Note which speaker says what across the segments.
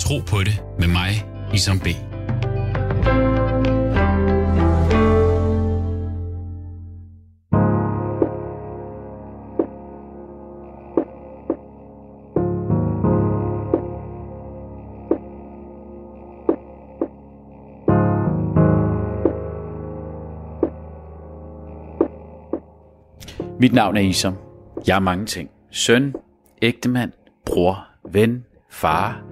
Speaker 1: Tro på det med mig, Isam B.
Speaker 2: Mit navn er Isam. Jeg er mange ting. Søn, ægtemand, bror, ven, far,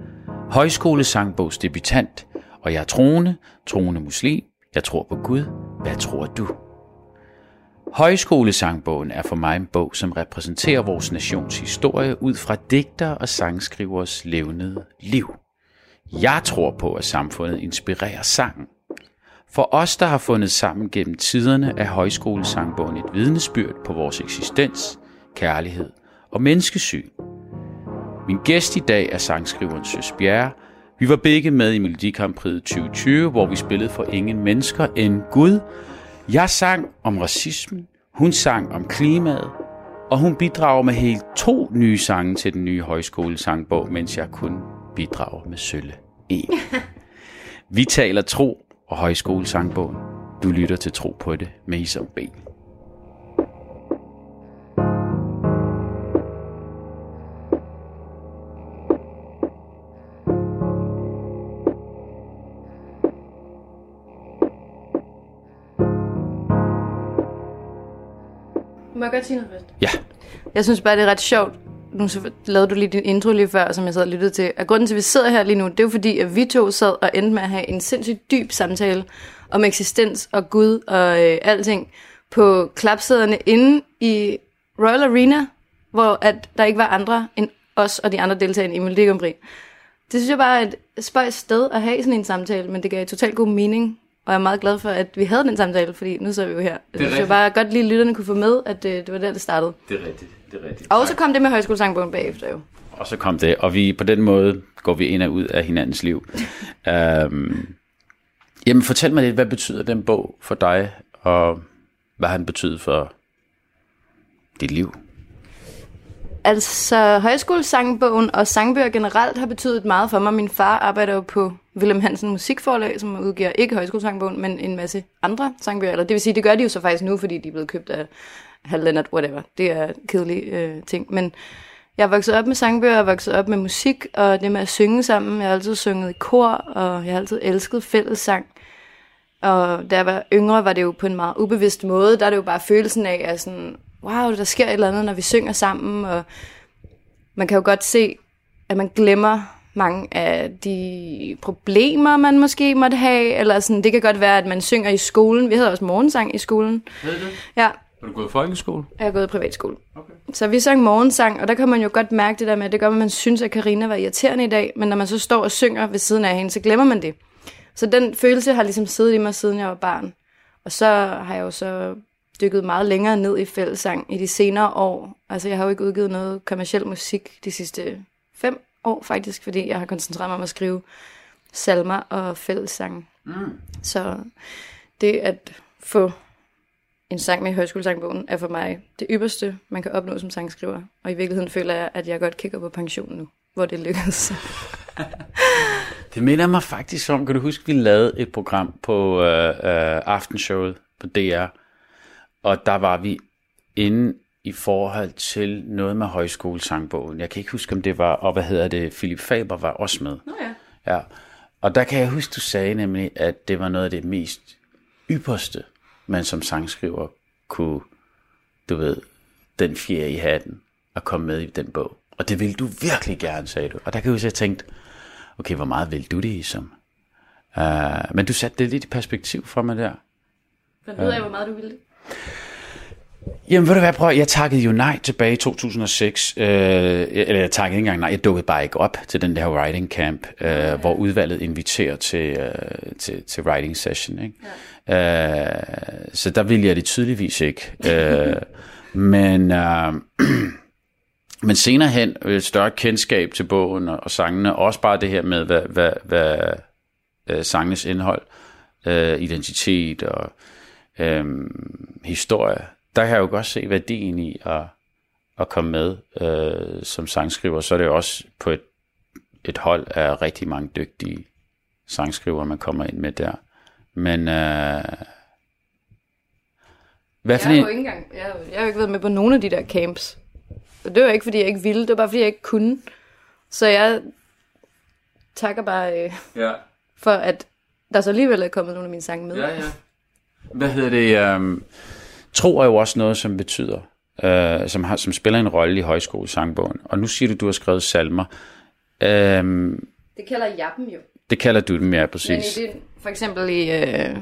Speaker 2: højskolesangbogsdebutant, og jeg er troende, troende muslim. Jeg tror på Gud. Hvad tror du? Højskolesangbogen er for mig en bog, som repræsenterer vores nations historie ud fra digter og sangskrivers levnede liv. Jeg tror på, at samfundet inspirerer sangen. For os, der har fundet sammen gennem tiderne, er højskolesangbogen et vidnesbyrd på vores eksistens, kærlighed og menneskesyn. Min gæst i dag er sangskriveren Søs Bjerre. Vi var begge med i Melodikampriet 2020, hvor vi spillede for ingen mennesker end Gud. Jeg sang om racismen, hun sang om klimaet, og hun bidrager med helt to nye sange til den nye højskolesangbog, mens jeg kun bidrager med sølle en. Vi taler tro og højskolesangbogen. Du lytter til Tro på det med Isam B.
Speaker 3: Må jeg godt sige noget først?
Speaker 2: Ja,
Speaker 3: Jeg synes bare, det er ret sjovt. Nu så lavede du lige din intro lige før, som jeg sad og lyttede til. Og grunden til, at vi sidder her lige nu, det er jo fordi, at vi to sad og endte med at have en sindssygt dyb samtale om eksistens og Gud og øh, alting på klapsæderne inde i Royal Arena, hvor at der ikke var andre end os og de andre deltagere i Melodi. Det synes jeg bare er et spøjs sted at have sådan en samtale, men det gav totalt god mening. Og jeg er meget glad for, at vi havde den samtale, fordi nu så vi jo her. Det synes jeg bare godt lige, at lytterne kunne få med, at øh, det var der, det startede.
Speaker 2: det er rigtigt. Det er rigtigt.
Speaker 3: Og så kom det med højskolesangbogen bagefter jo.
Speaker 2: Og så kom det, og vi på den måde går vi ind og ud af hinandens liv. øhm, jamen fortæl mig lidt, hvad betyder den bog for dig, og hvad har den betydet for dit liv?
Speaker 3: Altså, højskolesangbogen og sangbøger generelt har betydet meget for mig. Min far arbejder jo på Willem Hansen Musikforlag, som udgiver ikke højskolesangbogen, men en masse andre sangbøger. Eller det vil sige, det gør de jo så faktisk nu, fordi de er blevet købt af Hal Leonard, whatever. Det er kedelige øh, ting. Men jeg er vokset op med sangbøger, jeg er vokset op med musik, og det med at synge sammen. Jeg har altid sunget i kor, og jeg har altid elsket fællessang. Og da jeg var yngre, var det jo på en meget ubevidst måde. Der er det jo bare følelsen af, at sådan, wow, der sker et eller andet, når vi synger sammen. Og man kan jo godt se, at man glemmer mange af de problemer, man måske måtte have. Eller sådan, det kan godt være, at man synger i skolen. Vi havde også morgensang i skolen.
Speaker 2: Ved du?
Speaker 3: Ja,
Speaker 2: Har du gået i folkeskole?
Speaker 3: jeg har gået i privatskole. Okay. Så vi sang morgensang, og der kan man jo godt mærke det der med, at det gør, at man synes, at Karina var irriterende i dag, men når man så står og synger ved siden af hende, så glemmer man det. Så den følelse har ligesom siddet i mig, siden jeg var barn. Og så har jeg jo så dykket meget længere ned i fællesang i de senere år. Altså jeg har jo ikke udgivet noget kommersiel musik de sidste fem år faktisk, fordi jeg har koncentreret mig om at skrive salmer og fællessang. Mm. Så det at få en sang med i højskolesangbogen er for mig det ypperste, man kan opnå som sangskriver. Og i virkeligheden føler jeg, at jeg godt kigger på pension nu, hvor det lykkedes.
Speaker 2: Det minder mig faktisk om, kan du huske, vi lavede et program på øh, øh, aftenshowet på DR, og der var vi inde i forhold til noget med højskolesangbogen. Jeg kan ikke huske, om det var, og hvad hedder det, Philip Faber var også med.
Speaker 3: Nå ja.
Speaker 2: Ja, og der kan jeg huske, du sagde nemlig, at det var noget af det mest ypperste, man som sangskriver kunne, du ved, den fjerde i hatten, at komme med i den bog. Og det ville du virkelig gerne, sagde du. Og der kan jeg huske, at jeg tænkte, okay, hvor meget vil du det, som? Uh, men du satte det lidt i perspektiv for mig der.
Speaker 3: Fandt ud af, hvor meget du ville det.
Speaker 2: Jamen, ved du hvad, prøv, jeg takkede jo nej tilbage i 2006, øh, eller jeg takkede ikke engang nej, jeg dukkede bare ikke op til den der writing camp, øh, hvor udvalget inviterer til, øh, til, til writing session, ikke? Ja. Øh, så der ville jeg det tydeligvis ikke. øh, men, øh, men senere hen, et større kendskab til bogen og, og sangene, og også bare det her med, hvad, hvad, hvad øh, sangenes indhold, øh, identitet og øh, historie, der kan jeg jo godt se værdien i at, at komme med øh, som sangskriver. Så er det jo også på et, et hold af rigtig mange dygtige sangskrivere, man kommer ind med der. Men øh, hvad for
Speaker 3: Jeg har
Speaker 2: en...
Speaker 3: jo ikke engang, jeg, har, jeg har jo ikke været med på nogen af de der camps. Og det var ikke, fordi jeg ikke ville, det var bare, fordi jeg ikke kunne. Så jeg takker bare øh,
Speaker 2: Ja.
Speaker 3: for, at der så alligevel er kommet nogle af mine sange med.
Speaker 2: Ja, ja. Hvad hedder det? Um, tro er jo også noget, som betyder, uh, som, har, som spiller en rolle i højskolesangbogen. Og nu siger du, du har skrevet salmer. Um,
Speaker 3: Det kalder jeg dem jo.
Speaker 2: det kalder du dem, ja,
Speaker 3: Men
Speaker 2: præcis.
Speaker 3: i den, for eksempel i, øh,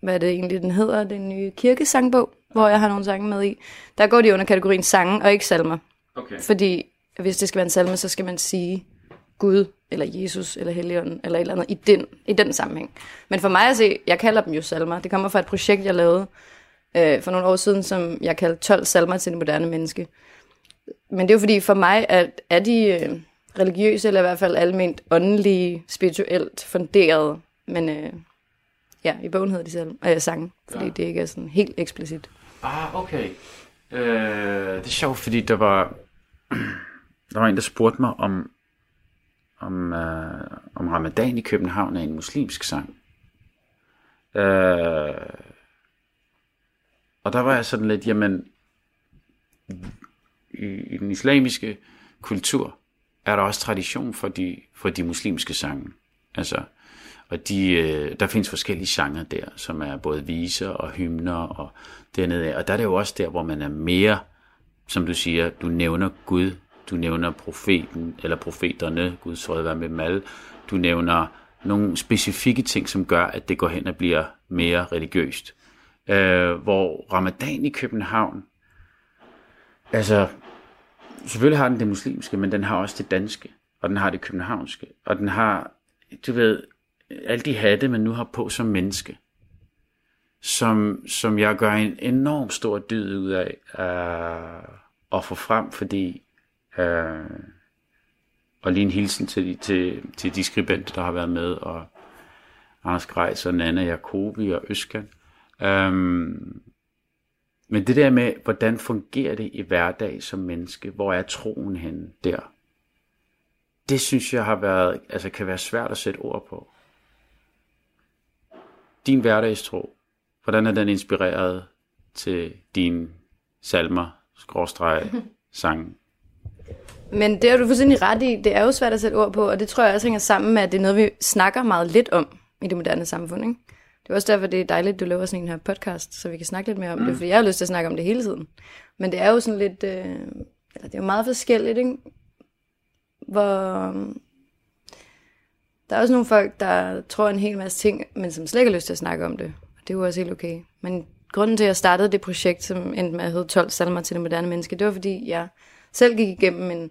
Speaker 3: hvad er det egentlig, den hedder, den nye kirkesangbog, hvor jeg har nogle sange med i, der går de under kategorien sange og ikke salmer.
Speaker 2: Okay.
Speaker 3: Fordi hvis det skal være en salme, så skal man sige Gud, eller Jesus, eller Helligånden, eller et eller andet i den, i den sammenhæng. Men for mig at se, jeg kalder dem jo salmer. Det kommer fra et projekt, jeg lavede øh, for nogle år siden, som jeg kaldte 12 salmer til det moderne menneske. Men det er jo fordi, for mig at er de øh, religiøse, eller i hvert fald almindeligt åndelige, spirituelt funderet. Men øh, ja, i bogen hedder de selv, øh, sange, fordi
Speaker 2: Ja.
Speaker 3: det ikke er sådan helt eksplicit.
Speaker 2: Ah, okay. Uh, det er sjovt, fordi der var, der var en, der spurgte mig om, om, øh, om ramadan i København er en muslimsk sang. Øh, og der var jeg sådan lidt, jamen, i, i den islamiske kultur er der også tradition for de, for de muslimske sange. Altså, og de, øh, der findes forskellige genrer der, som er både viser og hymner og dernede af. Og der er det jo også der, hvor man er mere, som du siger, du nævner Gud, du nævner profeten, eller profeterne, Guds fred være med dem alle. Du nævner nogle specifikke ting, som gør, at det går hen og bliver mere religiøst. Øh, hvor ramadan i København, altså, selvfølgelig har den det muslimske, men den har også det danske, og den har det københavnske, og den har, du ved, alle de hatte, man nu har på som menneske, som, som jeg gør en enorm stor dyd ud af uh, at få frem, fordi uh, og lige en hilsen til, de- til, til de skribenter, der har været med, og Anders Grejs og Nana Jacobi og Øskan. Um, men det der med, hvordan fungerer det i hverdag som menneske? Hvor er troen henne der? Det synes jeg har været, altså kan være svært at sætte ord på. Din hverdagstro, hvordan er den inspireret til dine salmer, skråstreg, sang?
Speaker 3: Men det har du fuldstændig ret i. Det er jo svært at sætte ord på, og det tror jeg også hænger sammen med, at det er noget, vi snakker meget lidt om i det moderne samfund. Ikke? Det er også derfor, det er dejligt, at du laver sådan en her podcast, så vi kan snakke lidt mere om mm. det, fordi jeg har lyst til at snakke om det hele tiden. Men det er jo sådan lidt, øh, eller det er jo meget forskelligt, ikke? Hvor øhm, der er også nogle folk, der tror en hel masse ting, men som slet ikke har lyst til at snakke om det. Og det er jo også helt okay. Men grunden til, at jeg startede det projekt, som endte med at hedde 12 salmer til det moderne menneske, det var fordi, jeg selv gik igennem en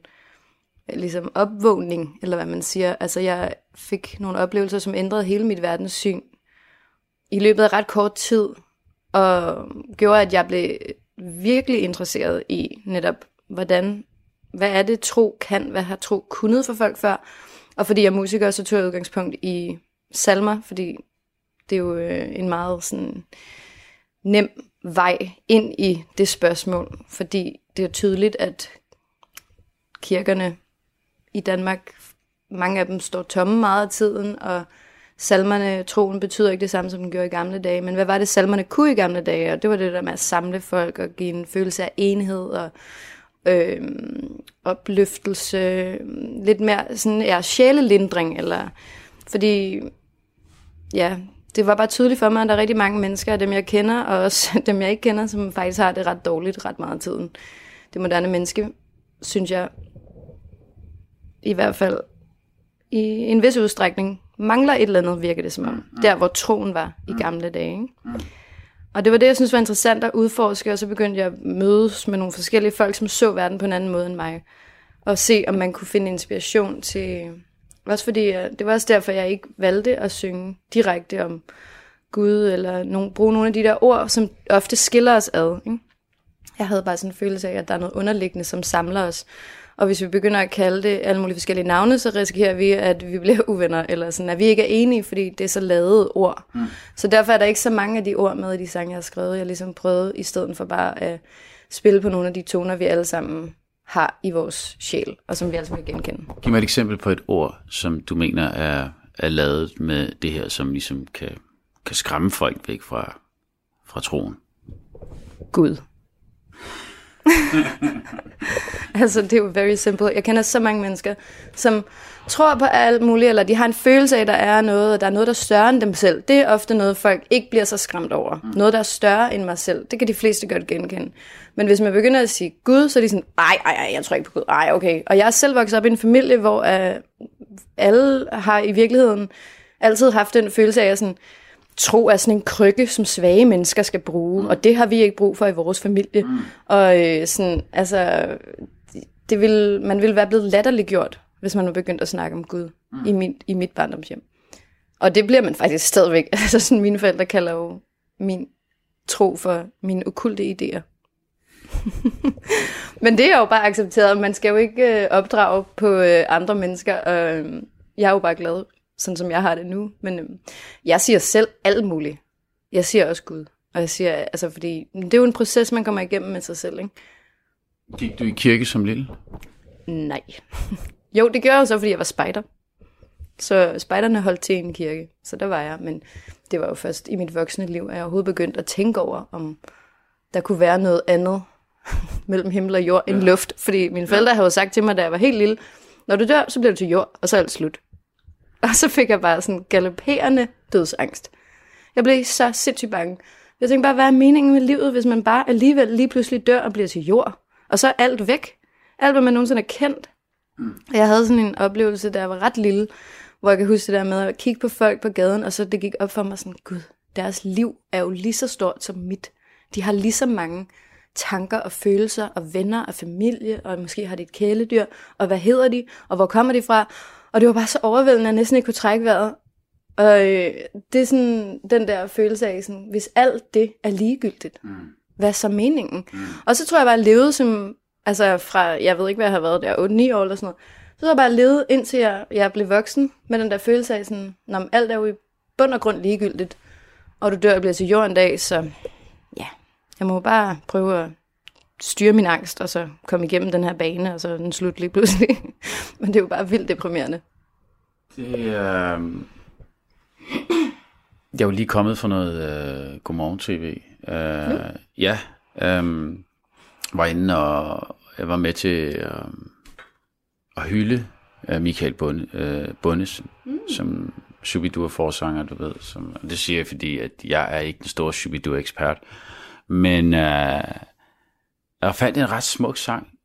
Speaker 3: ligesom opvågning, eller hvad man siger. Altså jeg fik nogle oplevelser, som ændrede hele mit verdenssyn i løbet af ret kort tid, og gjorde, at jeg blev virkelig interesseret i netop, hvordan, hvad er det tro kan, hvad har tro kunnet for folk før, og fordi jeg er musiker, så tog jeg udgangspunkt i salmer, fordi det er jo øh, en meget sådan nem vej ind i det spørgsmål, fordi det er tydeligt, at kirkerne i Danmark, mange af dem står tomme meget af tiden, og salmerne, troen betyder ikke det samme, som den gjorde i gamle dage. Men hvad var det, salmerne kunne i gamle dage? Og det var det der med at samle folk og give en følelse af enhed og øh, opløftelse, lidt mere sådan, ja, sjælelindring, eller fordi, ja, det var bare tydeligt for mig, at der er rigtig mange mennesker dem, jeg kender, og også dem, jeg ikke kender, som faktisk har det ret dårligt ret meget af tiden. Det moderne menneske, synes jeg, i hvert fald i en vis udstrækning, mangler et eller andet, virker det som om. Der, hvor troen var i gamle dage. Ikke? Og det var det, jeg synes var interessant at udforske, og så begyndte jeg at mødes med nogle forskellige folk, som så verden på en anden måde end mig. Og se, om man kunne finde inspiration til... Også fordi, øh, det var også derfor, jeg ikke valgte at synge direkte om Gud, eller nogen, bruge nogle af de der ord, som ofte skiller os ad. Ikke? Jeg havde bare sådan en følelse af, at der er noget underliggende, som samler os. Og hvis vi begynder at kalde det alle mulige forskellige navne, så risikerer vi, at vi bliver uvenner, eller sådan, at vi ikke er enige, fordi det er så lavet ord. Mm. Så derfor er der ikke så mange af de ord med i de sange, jeg har skrevet. Jeg har ligesom prøvet, i stedet for bare at spille på nogle af de toner, vi alle sammen har i vores sjæl, og som vi altså kan genkende.
Speaker 2: Giv mig et eksempel på et ord, som du mener er, er lavet med det her, som ligesom kan, kan skræmme folk væk fra, fra troen.
Speaker 3: Gud. altså, det er jo very simple. Jeg kender så mange mennesker, som tror på alt muligt, eller de har en følelse af, at der er noget, og der er noget, der er større end dem selv. Det er ofte noget, folk ikke bliver så skræmt over. Mm. Noget, der er større end mig selv. Det kan de fleste godt genkende. Men hvis man begynder at sige Gud, så er de sådan, ej, ej, ej, jeg tror ikke på Gud. Ej, okay. Og jeg er selv vokset op i en familie, hvor uh, alle har i virkeligheden altid haft den følelse af, at sådan, tro er sådan en krykke, som svage mennesker skal bruge, mm. og det har vi ikke brug for i vores familie. Mm. Og øh, sådan, altså, det vil, man ville være blevet latterliggjort, hvis man var begyndt at snakke om Gud mm. i, mit, i mit barndomshjem. Og det bliver man faktisk stadigvæk. Altså sådan, mine forældre kalder jo min tro for mine okulte idéer. Men det er jo bare accepteret. Man skal jo ikke øh, opdrage på øh, andre mennesker, og øh, jeg er jo bare glad sådan som jeg har det nu. Men øhm, jeg siger selv alt muligt. Jeg siger også Gud. Og jeg siger, altså fordi, det er jo en proces, man kommer igennem med sig selv, ikke?
Speaker 2: Gik du i kirke som lille?
Speaker 3: Nej. jo, det gjorde jeg så, fordi jeg var spejder. Så spejderne holdt til en kirke, så der var jeg. Men det var jo først i mit voksne liv, at jeg overhovedet begyndte at tænke over, om der kunne være noget andet mellem himmel og jord end ja. luft. Fordi mine forældre ja. havde sagt til mig, da jeg var helt lille, når du dør, så bliver du til jord, og så er alt slut. Og så fik jeg bare sådan galopperende dødsangst. Jeg blev så sindssygt bange. Jeg tænkte bare, hvad er meningen med livet, hvis man bare alligevel lige pludselig dør og bliver til jord? Og så er alt væk. Alt, hvad man nogensinde har kendt. Mm. Jeg havde sådan en oplevelse, da jeg var ret lille, hvor jeg kan huske det der med at kigge på folk på gaden, og så det gik op for mig sådan, gud, deres liv er jo lige så stort som mit. De har lige så mange tanker og følelser og venner og familie, og måske har de et kæledyr, og hvad hedder de, og hvor kommer de fra? Og det var bare så overvældende, at jeg næsten ikke kunne trække vejret. Og øh, det er sådan den der følelse af, sådan, hvis alt det er ligegyldigt, mm. hvad er så meningen? Mm. Og så tror jeg bare, at jeg levede som, altså fra, jeg ved ikke, hvad jeg har været der, 8-9 år eller sådan noget, så tror jeg bare, jeg levede indtil jeg, jeg blev voksen, med den der følelse af, sådan, når alt er jo i bund og grund ligegyldigt, og du dør og bliver til jord en dag, så ja, jeg må bare prøve at styre min angst, og så komme igennem den her bane, og så den slut lige pludselig. Men det er jo bare vildt deprimerende.
Speaker 2: Det er... Øh... Jeg er jo lige kommet fra noget øh, Godmorgen TV. Øh, mm. Ja, øh, var inde og jeg var med til øh, at hylde øh, Michael Bunde, øh, Bundesen, mm. som Shubidur forsanger, du ved. Som, og det siger jeg, fordi at jeg er ikke den store Shubidur ekspert men øh, jeg fandt en ret smuk sang,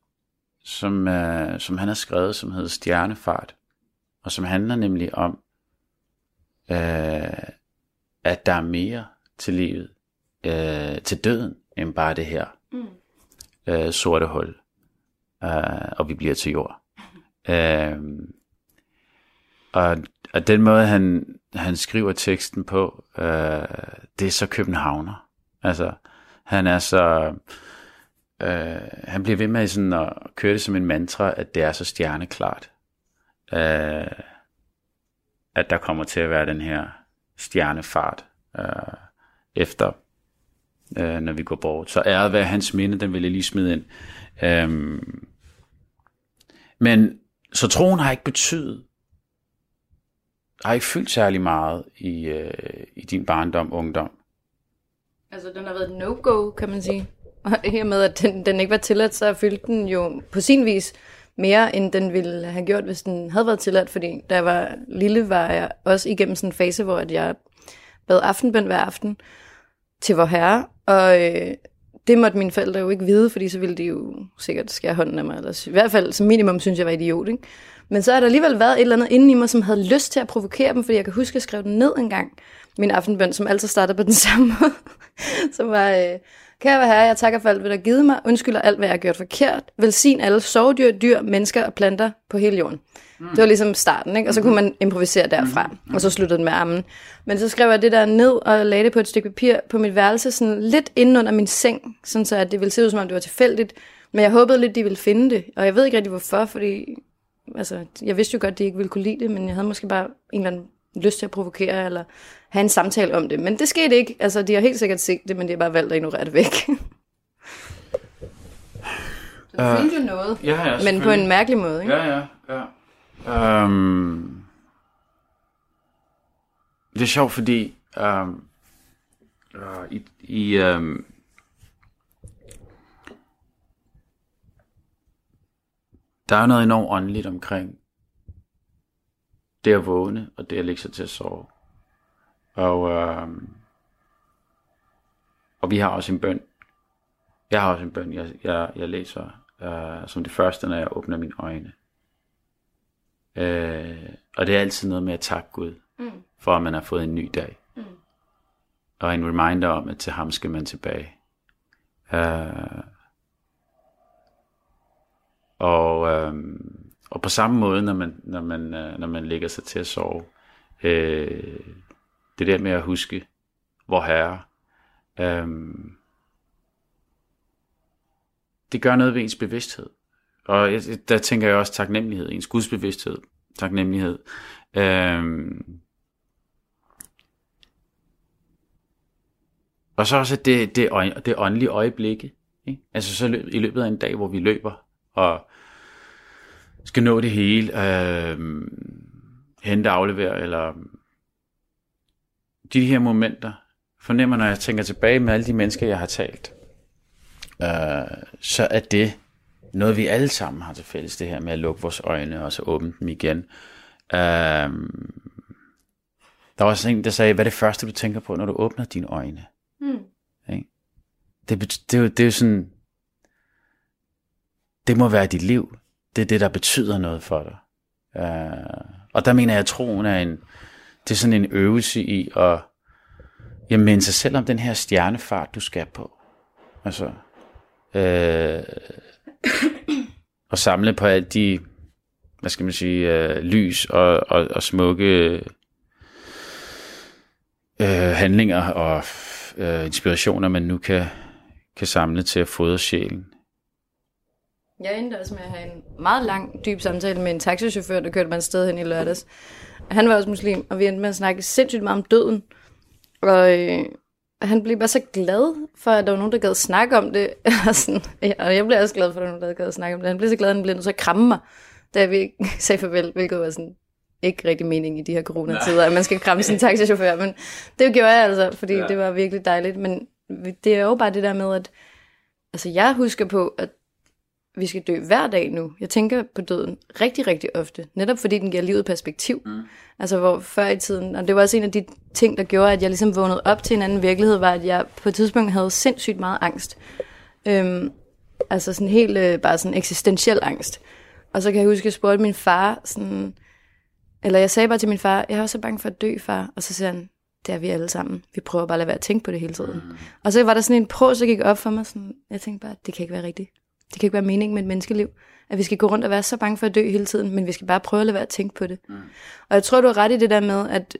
Speaker 2: som, øh, som han har skrevet, som hedder Stjernefart, og som handler nemlig om, øh, at der er mere til livet, øh, til døden, end bare det her mm. øh, sorte hul, øh, og vi bliver til jord. øh, og, og den måde, han, han skriver teksten på, øh, det er så københavner. Altså, han er så Øh, Øh, han bliver ved med sådan at køre det som en mantra, at det er så stjerneklart, øh, at der kommer til at være den her stjernefart øh, efter, øh, når vi går bort. Så æret være hans minde, den vil jeg lige smide ind. Øh, men så troen har ikke betydet, har ikke fyldt særlig meget i, øh, i din barndom, ungdom.
Speaker 3: Altså den har været no-go, kan man sige. Og her med, at den, den ikke var tilladt, så fyldte den jo på sin vis mere, end den ville have gjort, hvis den havde været tilladt. Fordi da jeg var lille, var jeg også igennem sådan en fase, hvor at jeg bad aftenbøn hver aften til vor herre. Og øh, det måtte mine forældre jo ikke vide, fordi så ville de jo sikkert skære hånden af mig. Eller, I hvert fald som minimum synes jeg var idiot. Ikke? Men så har der alligevel været et eller andet inde i mig, som havde lyst til at provokere dem, fordi jeg kan huske, at jeg skrev den ned en gang. Min aftenbøn, som altid startede på den samme måde. som var... Øh, Kære herre, jeg takker for alt, hvad du har givet mig. Undskylder alt, hvad jeg har gjort forkert. Velsign alle sovdyr, dyr, mennesker og planter på hele jorden. Mm. Det var ligesom starten, ikke? Og så kunne man improvisere derfra. Mm. Og så sluttede det med armen. Men så skrev jeg det der ned og lagde det på et stykke papir på mit værelse, sådan lidt inde under min seng, sådan så at det ville se ud, som om det var tilfældigt. Men jeg håbede lidt, de ville finde det. Og jeg ved ikke rigtig, hvorfor, fordi altså, jeg vidste jo godt, de ikke ville kunne lide det, men jeg havde måske bare en eller anden lyst til at provokere, eller have en samtale om det. Men det skete ikke. Altså, de har helt sikkert set det, men de har bare valgt at ignorere det væk. Der uh, jo noget,
Speaker 2: ja, ja,
Speaker 3: men på en mærkelig måde, ikke?
Speaker 2: Ja, ja, ja. Um, det er sjovt, fordi um, uh, i, i um, der er noget enormt åndeligt omkring det at vågne, og det at lægge sig til at sove. Og, øh, og vi har også en bøn. Jeg har også en bøn, jeg, jeg, jeg læser øh, som det første, når jeg åbner mine øjne. Øh, og det er altid noget med at takke Gud, mm. for at man har fået en ny dag. Mm. Og en reminder om, at til ham skal man tilbage. Øh, og, øh, og på samme måde, når man, når man, øh, når man lægger sig til at sove, øh, det der med at huske, hvor herre, Øhm, det gør noget ved ens bevidsthed. Og der tænker jeg også taknemmelighed, ens gudsbevidsthed, taknemmelighed. Øhm, og så også det, det, det åndelige øjeblikke. Ikke? Altså så i løbet af en dag, hvor vi løber, og skal nå det hele, øh, hente, aflevere, eller de her momenter, fornemmer, når jeg tænker tilbage med alle de mennesker, jeg har talt, øh, så er det noget, vi alle sammen har til fælles, det her med at lukke vores øjne, og så åbne dem igen. Øh, der var også en, der sagde, hvad er det første, du tænker på, når du åbner dine øjne? Mm. Det, det, det, jo, det er jo sådan, det må være dit liv. Det er det, der betyder noget for dig. Uh, og der mener jeg, at troen er en, det er sådan en øvelse i at jamen, minde sig selv om den her stjernefart, du skal på. Altså, øh, og samle på alle de, hvad skal man sige, øh, lys og, og, og smukke øh, handlinger og øh, inspirationer, man nu kan, kan samle til at fodre sjælen.
Speaker 3: Jeg endte også med at have en meget lang, dyb samtale med en taxichauffør, der kørte mig et sted hen i lørdags. Han var også muslim, og vi endte med at snakke sindssygt meget om døden. Og øh, han blev bare så glad for, at der var nogen, der gad snakke om det. og, sådan, ja, og jeg blev også glad for, at der var nogen, der gad snakke om det. Han blev så glad, at han blev nødt til at kramme mig, da vi sagde farvel, hvilket var sådan ikke rigtig mening i de her coronatider, at man skal kramme sin taxichauffør. Men det gjorde jeg altså, fordi ja. det var virkelig dejligt. Men det er jo bare det der med, at altså jeg husker på, at vi skal dø hver dag nu. Jeg tænker på døden rigtig, rigtig ofte. Netop fordi den giver livet perspektiv. Mm. Altså hvor før i tiden, og det var også en af de ting, der gjorde, at jeg ligesom vågnede op til en anden virkelighed, var, at jeg på et tidspunkt havde sindssygt meget angst. Øhm, altså sådan helt øh, bare sådan eksistentiel angst. Og så kan jeg huske, at jeg spurgte min far, sådan, eller jeg sagde bare til min far, jeg er også så bange for at dø, far. Og så siger han, det er vi alle sammen. Vi prøver bare at lade være at tænke på det hele tiden. Mm. Og så var der sådan en prøv, så gik op for mig, sådan, jeg tænkte bare, det kan ikke være rigtigt. Det kan ikke være meningen med et menneskeliv, at vi skal gå rundt og være så bange for at dø hele tiden, men vi skal bare prøve at lade være at tænke på det. Mm. Og jeg tror, du har ret i det der med, at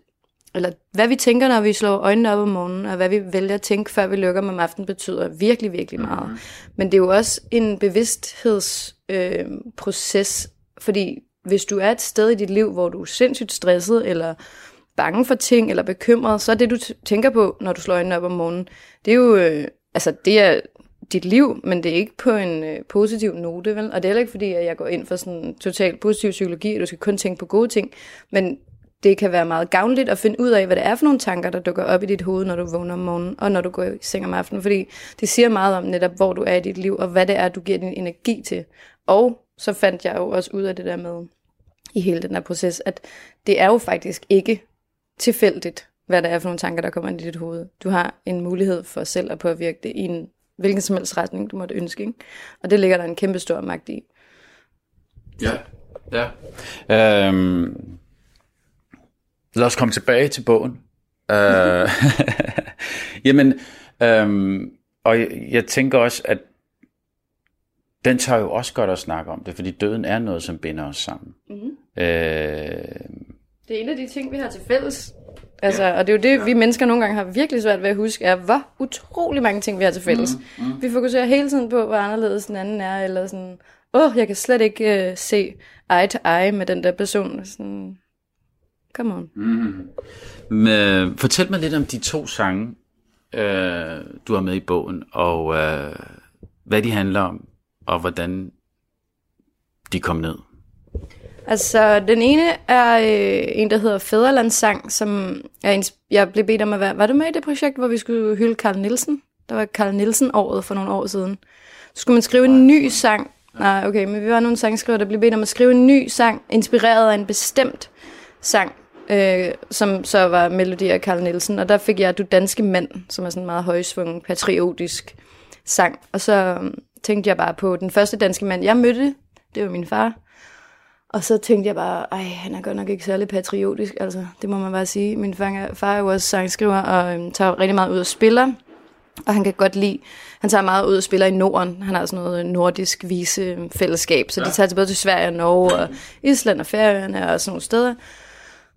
Speaker 3: eller hvad vi tænker, når vi slår øjnene op om morgenen, og hvad vi vælger at tænke, før vi lukker om aftenen, betyder virkelig, virkelig meget. Mm. Men det er jo også en bevidsthedsproces, øh, fordi hvis du er et sted i dit liv, hvor du er sindssygt stresset, eller bange for ting, eller bekymret, så er det, du tænker på, når du slår øjnene op om morgenen, det er jo, øh, altså det er dit liv, men det er ikke på en øh, positiv note, vel? Og det er heller ikke fordi, at jeg går ind for sådan total positiv psykologi, at du skal kun tænke på gode ting, men det kan være meget gavnligt at finde ud af, hvad det er for nogle tanker, der dukker op i dit hoved, når du vågner om morgenen, og når du går i seng om aftenen, fordi det siger meget om netop, hvor du er i dit liv, og hvad det er, du giver din energi til. Og så fandt jeg jo også ud af det der med, i hele den her proces, at det er jo faktisk ikke tilfældigt, hvad det er for nogle tanker, der kommer ind i dit hoved. Du har en mulighed for selv at påvirke det i en hvilken som helst retning, du måtte ønske. Ikke? Og det ligger der en kæmpe stor magt i.
Speaker 2: Ja, ja. Øhm, lad os komme tilbage til bogen. øh, jamen, øhm, og jeg, jeg tænker også, at den tager jo også godt at snakke om det, fordi døden er noget, som binder os sammen. Mm-hmm. Øh,
Speaker 3: det er en af de ting, vi har til fælles. Altså, ja. Og det er jo det, ja. vi mennesker nogle gange har virkelig svært ved at huske, er, hvor utrolig mange ting, vi har til fælles. Mm, mm. Vi fokuserer hele tiden på, hvor anderledes den anden er, eller sådan, åh, oh, jeg kan slet ikke uh, se eye to eye med den der person. Sådan, come on. Mm.
Speaker 2: Men, fortæl mig lidt om de to sange, øh, du har med i bogen, og øh, hvad de handler om, og hvordan de kom ned?
Speaker 3: Altså, den ene er øh, en, der hedder Fæderlandssang, som er en, jeg blev bedt om at være... Var du med i det projekt, hvor vi skulle hylde Carl Nielsen? Der var Carl Nielsen-året for nogle år siden. Så skulle man skrive en ny sang. Nej, okay, men vi var nogle sangskriver, der blev bedt om at skrive en ny sang, inspireret af en bestemt sang, øh, som så var melodi af Carl Nielsen. Og der fik jeg Du Danske Mand, som er sådan en meget højsvungen, patriotisk sang. Og så øhm, tænkte jeg bare på den første danske mand, jeg mødte. Det var min far. Og så tænkte jeg bare, ej, han er godt nok ikke særlig patriotisk, altså, det må man bare sige. Min far er, jo også sangskriver og øhm, tager rigtig meget ud og spiller, og han kan godt lide, han tager meget ud og spiller i Norden. Han har sådan noget nordisk vise fællesskab, så ja. de tager til både til Sverige og Norge og Island og Færøerne og sådan nogle steder.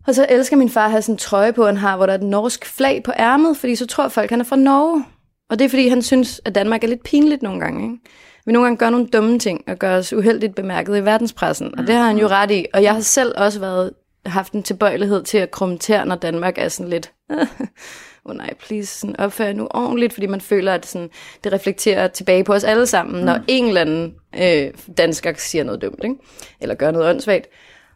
Speaker 3: Og så elsker min far at have sådan en trøje på, han har, hvor der er et norsk flag på ærmet, fordi så tror folk, han er fra Norge. Og det er fordi, han synes, at Danmark er lidt pinligt nogle gange. Ikke? Vi nogle gange gør nogle dumme ting, og gør os uheldigt bemærket i verdenspressen. Og det har han jo ret i. Og jeg har selv også været, haft en tilbøjelighed til at kommentere, når Danmark er sådan lidt... oh nej, please, sådan opfør nu ordentligt, fordi man føler, at sådan, det reflekterer tilbage på os alle sammen, mm. når en eller anden øh, dansker siger noget dumt, ikke? eller gør noget åndssvagt.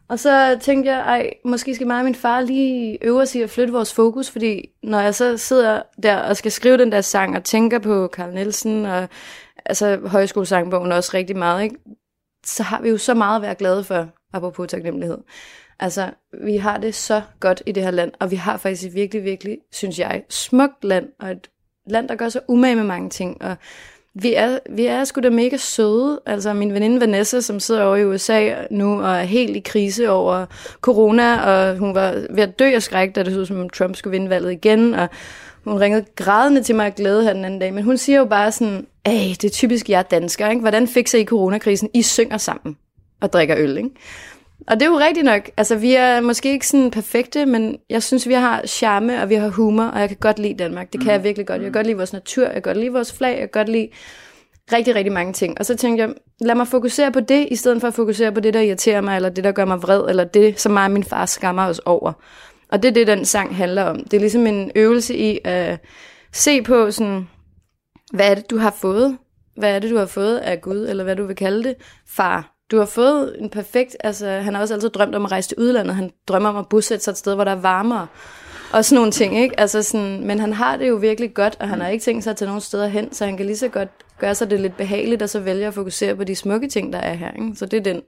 Speaker 3: Og så tænkte jeg, ej, måske skal mig og min far lige øve os i at flytte vores fokus, fordi når jeg så sidder der og skal skrive den der sang og tænker på Carl Nielsen og altså højskolesangbogen også rigtig meget, ikke? så har vi jo så meget at være glade for, apropos taknemmelighed. Altså, vi har det så godt i det her land, og vi har faktisk et virkelig, virkelig, synes jeg, smukt land, og et land, der gør så umage med mange ting, og vi er, vi er sgu da mega søde. Altså min veninde Vanessa, som sidder over i USA nu og er helt i krise over corona, og hun var ved at dø af skræk, da det så ud som, Trump skulle vinde valget igen, og hun ringede grædende til mig og glæde her den anden dag, men hun siger jo bare sådan, ej, det er typisk jer danskere, ikke? Hvordan fikser I coronakrisen? I synger sammen og drikker øl, ikke? Og det er jo rigtigt nok. Altså, vi er måske ikke sådan perfekte, men jeg synes, vi har charme, og vi har humor, og jeg kan godt lide Danmark. Det kan mm. jeg virkelig godt. Jeg kan godt lide vores natur, jeg kan godt lide vores flag, jeg kan godt lide rigtig, rigtig mange ting. Og så tænkte jeg, lad mig fokusere på det, i stedet for at fokusere på det, der irriterer mig, eller det, der gør mig vred, eller det, som mig og min far skammer os over. Og det er det, den sang handler om. Det er ligesom en øvelse i at se på sådan, hvad er det, du har fået? Hvad er det, du har fået af Gud, eller hvad du vil kalde det? Far. Du har fået en perfekt, altså han har også altid drømt om at rejse til udlandet. Han drømmer om at bosætte sig et sted, hvor der er varmere. Og sådan nogle ting, ikke? Altså sådan, men han har det jo virkelig godt, og han har ikke tænkt sig at tage nogen steder hen, så han kan lige så godt gøre sig det lidt behageligt, og så vælge at fokusere på de smukke ting, der er her. Ikke? Så det er den,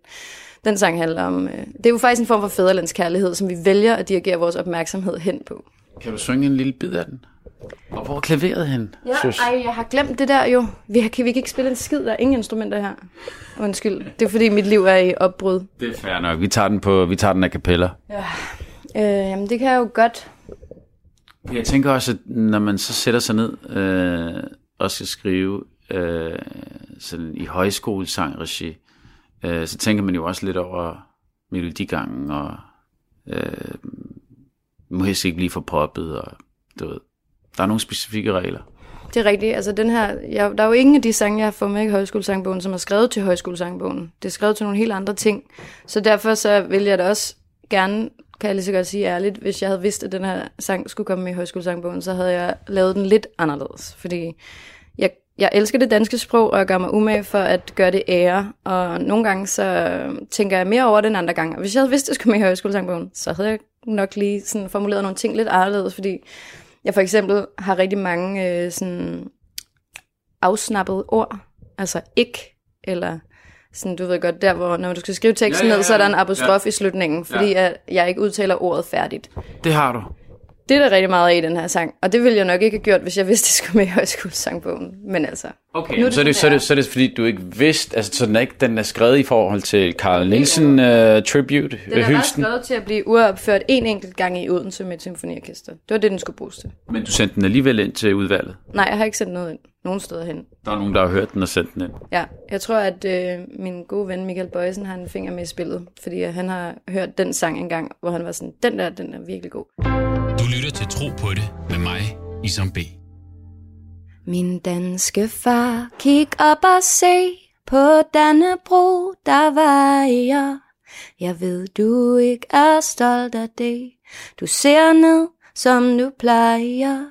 Speaker 3: den sang handler om. Øh, det er jo faktisk en form for fædrelandskærlighed, som vi vælger at dirigere vores opmærksomhed hen på.
Speaker 2: Kan du synge en lille bid af den? Og hvor er klaveret hen?
Speaker 3: Ja, synes? ej, jeg har glemt det der jo. Vi, kan, vi kan ikke spille en skid, der er ingen instrumenter her. Undskyld, det er fordi mit liv er i opbrud.
Speaker 2: Det er fair nok, vi tager den, på, vi tager den af kapella.
Speaker 3: Ja, øh, jamen det kan jeg jo godt.
Speaker 2: Jeg tænker også, at når man så sætter sig ned øh, og skal skrive øh, sådan i højskolesang-regi, øh, så tænker man jo også lidt over melodigangen, og øh, må helst ikke blive for poppet, og du ved, der er nogle specifikke regler.
Speaker 3: Det er rigtigt. Altså den her, jeg, der er jo ingen af de sange, jeg har fået med i højskolesangbogen, som er skrevet til højskolesangbogen. Det er skrevet til nogle helt andre ting. Så derfor så vil jeg da også gerne, kan jeg lige så godt sige ærligt, hvis jeg havde vidst, at den her sang skulle komme med i højskolesangbogen, så havde jeg lavet den lidt anderledes. Fordi jeg jeg elsker det danske sprog, og jeg gør mig umage for at gøre det ære. Og nogle gange så tænker jeg mere over det end andre gange. Og hvis jeg havde vidst, at det skulle med i højskolesangbogen, så havde jeg nok lige sådan formuleret nogle ting lidt anderledes, fordi jeg for eksempel har rigtig mange øh, sådan afsnappede ord. Altså ikke, eller sådan, du ved godt, der hvor, når du skal skrive teksten ja, ja, ja, ned, så er der en apostrof ja. i slutningen, fordi ja. at jeg ikke udtaler ordet færdigt.
Speaker 2: Det har du.
Speaker 3: Det er der rigtig meget af i den her sang, og det ville jeg nok ikke have gjort, hvis jeg vidste, det skulle med i højskolesangbogen. Men altså...
Speaker 2: Okay, nu er det, så, er det, så, er det, så er det fordi, du ikke vidste, altså så den er, ikke, den er skrevet i forhold til Carl Nielsen uh, Tribute,
Speaker 3: Den er bare skrevet til at blive uopført en enkelt gang i Odense med et symfoniorkester. Det var det, den skulle bruges til.
Speaker 2: Men du sendte den alligevel ind til udvalget?
Speaker 3: Nej, jeg har ikke sendt noget ind. Nogen steder hen.
Speaker 2: Der er nogen, der har hørt den og sendt den ind?
Speaker 3: Ja, jeg tror, at øh, min gode ven Michael Bøjsen har en finger med i spillet, fordi han har hørt den sang engang, hvor han var sådan, den der, den er virkelig god.
Speaker 1: Du lytter til Tro på det med mig, Isam B.
Speaker 3: Min danske far, kig op og se på Dannebro, der vejer. jeg. Jeg ved, du ikke er stolt af det. Du ser ned, som du plejer.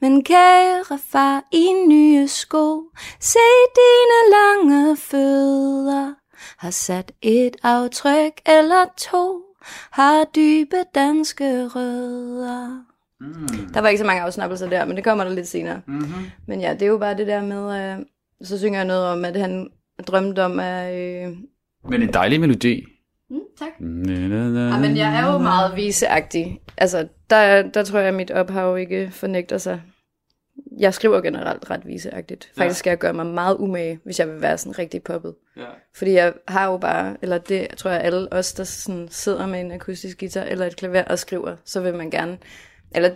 Speaker 3: Men kære far i nye sko, se dine lange fødder, har sat et aftryk eller to, har dybe danske rødder. Mm. Der var ikke så mange afsnappelser der, men det kommer der lidt senere. Mm-hmm. Men ja, det er jo bare det der med, øh, så synger jeg noget om, at han drømte om at... Øh...
Speaker 2: Men en dejlig melodi.
Speaker 3: Mm, tak. Ja, men jeg er jo meget viseagtig. Altså, der, der tror jeg, at mit ophav ikke fornægter sig. Jeg skriver generelt ret viseagtigt. Faktisk ja. skal jeg gøre mig meget umage, hvis jeg vil være sådan rigtig poppet. Ja. Fordi jeg har jo bare, eller det tror jeg alle os, der sådan sidder med en akustisk guitar eller et klaver og skriver, så vil man gerne, eller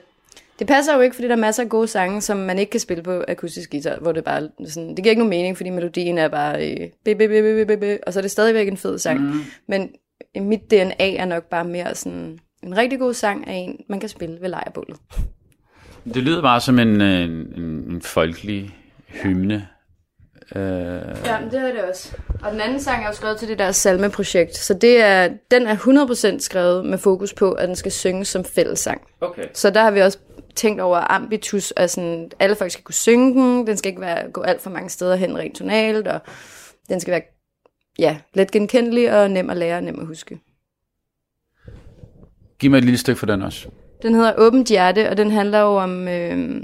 Speaker 3: det passer jo ikke, fordi der er masser af gode sange, som man ikke kan spille på akustisk guitar, hvor det bare sådan, det giver ikke nogen mening, fordi melodien er bare, øh, be, be, be, be, be, og så er det stadigvæk en fed sang. Mm. Men mit DNA er nok bare mere sådan, en rigtig god sang er en, man kan spille ved lejrebålet.
Speaker 2: Det lyder bare som en, en, en folkelig hymne.
Speaker 3: Uh... Ja, det er det også. Og den anden sang er jo skrevet til det der salmeprojekt, så det er, den er 100% skrevet med fokus på, at den skal synges som fællessang. Okay. Så der har vi også tænkt over ambitus, og sådan, alle folk skal kunne synge den, den skal ikke være, gå alt for mange steder hen rent tonalt, og den skal være ja, let genkendelig og nem at lære og nem at huske.
Speaker 2: Giv mig et lille stykke for den også.
Speaker 3: Den hedder Åbent Hjerte, og den handler jo om øh,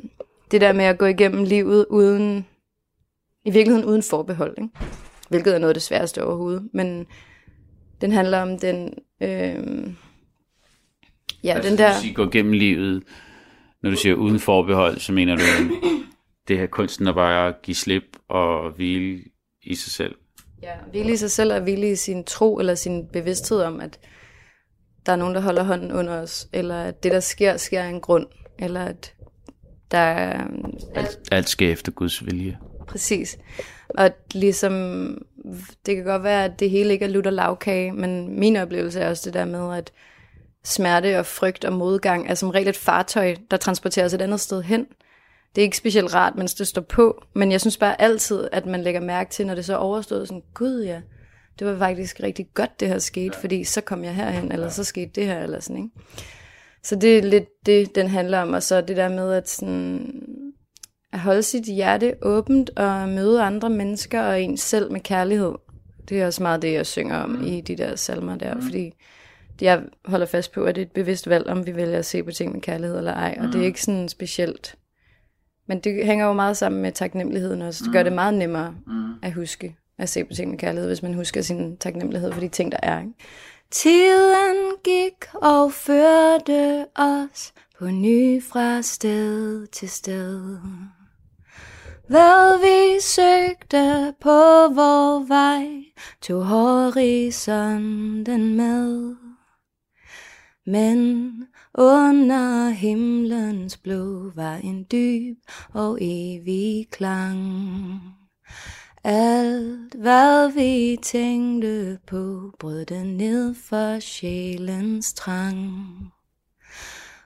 Speaker 3: det der med at gå igennem livet uden, i virkeligheden uden forbehold, ikke? hvilket er noget af det sværeste overhovedet. Men den handler om den, øh,
Speaker 2: ja, altså, den der... Sige, gå igennem livet, når du siger uden forbehold, så mener du det her kunsten at bare give slip og hvile i sig selv.
Speaker 3: Ja, hvile i sig selv og hvile i sin tro eller sin bevidsthed om, at der er nogen, der holder hånden under os, eller at det, der sker, sker af en grund, eller at der er...
Speaker 2: Alt, alt sker efter Guds vilje.
Speaker 3: Præcis. Og ligesom, det kan godt være, at det hele ikke er lutter lavkage, men min oplevelse er også det der med, at smerte og frygt og modgang er som regel et fartøj, der transporterer os et andet sted hen. Det er ikke specielt rart, mens det står på, men jeg synes bare altid, at man lægger mærke til, når det så er overstået, sådan, gud ja, det var faktisk rigtig godt, det her skete, ja. fordi så kom jeg herhen, eller ja. så skete det her, eller sådan, ikke? Så det er lidt det, den handler om, og så det der med at, sådan, at holde sit hjerte åbent og møde andre mennesker og ens selv med kærlighed. Det er også meget det, jeg synger om mm. i de der salmer der, mm. fordi jeg holder fast på, at det er et bevidst valg, om vi vælger at se på ting med kærlighed eller ej, og mm. det er ikke sådan specielt. Men det hænger jo meget sammen med taknemmeligheden også. Det gør det mm. meget nemmere mm. at huske at se på ting med kærlighed, hvis man husker sin taknemmelighed for de ting, der er. Ikke? Tiden gik og førte os på ny fra sted til sted. Hvad vi søgte på vor vej, tog horisonten med. Men under himlens blå var en dyb og evig klang. Alt hvad vi tænkte på, brød det ned for sjælens trang.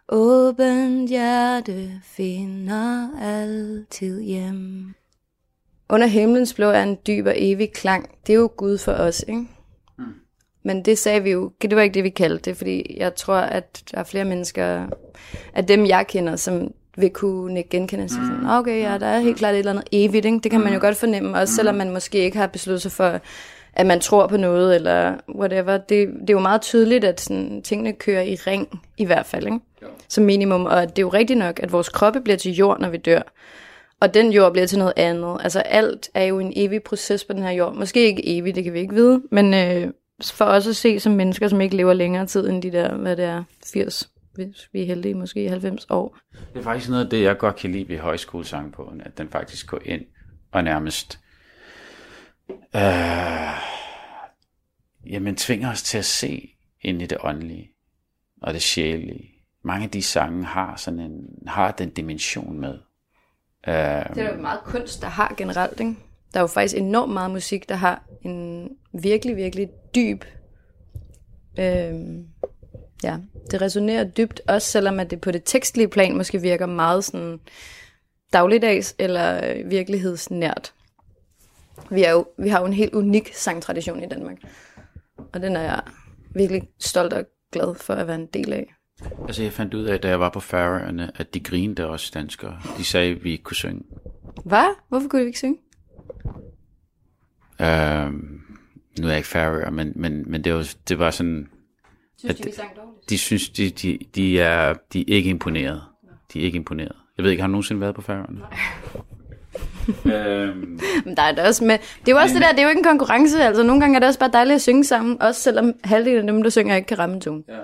Speaker 3: Åbent hjerte finder altid hjem. Under himlens blå er en dyb og evig klang. Det er jo Gud for os, ikke? Mm. Men det sagde vi jo, det var ikke det, vi kaldte det, fordi jeg tror, at der er flere mennesker, af dem jeg kender, som vil kunne genkende sig sådan, okay, ja, der er helt klart et eller andet evigt, ikke? det kan man jo godt fornemme, også selvom man måske ikke har besluttet sig for, at man tror på noget, eller whatever. Det, det er jo meget tydeligt, at sådan, tingene kører i ring, i hvert fald, ikke? som minimum, og det er jo rigtigt nok, at vores kroppe bliver til jord, når vi dør, og den jord bliver til noget andet. Altså alt er jo en evig proces på den her jord. Måske ikke evig, det kan vi ikke vide, men øh, for os at se som mennesker, som ikke lever længere tid end de der, hvad det er, 80 hvis vi er heldige, måske 90 år.
Speaker 2: Det er faktisk noget af det, jeg godt kan lide ved højskolesangbogen, at den faktisk går ind og nærmest øh, jamen, tvinger os til at se ind i det åndelige og det sjælige. Mange af de sange har, sådan en, har den dimension med.
Speaker 3: Øh, det er jo meget kunst, der har generelt. Ikke? Der er jo faktisk enormt meget musik, der har en virkelig, virkelig dyb øh, ja, det resonerer dybt, også selvom at det på det tekstlige plan måske virker meget sådan dagligdags eller virkelighedsnært. Vi, er jo, vi har jo en helt unik sangtradition i Danmark, og den er jeg virkelig stolt og glad for at være en del af.
Speaker 2: Altså jeg fandt ud af, da jeg var på Færøerne, at de grinede også danskere. De sagde, at vi ikke kunne synge.
Speaker 3: Hvad? Hvorfor kunne vi ikke synge?
Speaker 2: Øhm, nu er jeg ikke Færøer, men, men, men det, var, det var sådan...
Speaker 3: Synes
Speaker 2: de, vi
Speaker 3: sang dårligt?
Speaker 2: De synes, de, de, de, er, de er ikke imponeret. De er ikke imponeret. Jeg ved ikke, har du nogensinde været på Færøerne? øhm,
Speaker 3: Men der er det også med, det er jo også det der, det er jo ikke en konkurrence, altså nogle gange er det også bare dejligt at synge sammen, også selvom halvdelen af dem, der synger, ikke kan ramme en tone.
Speaker 2: ja.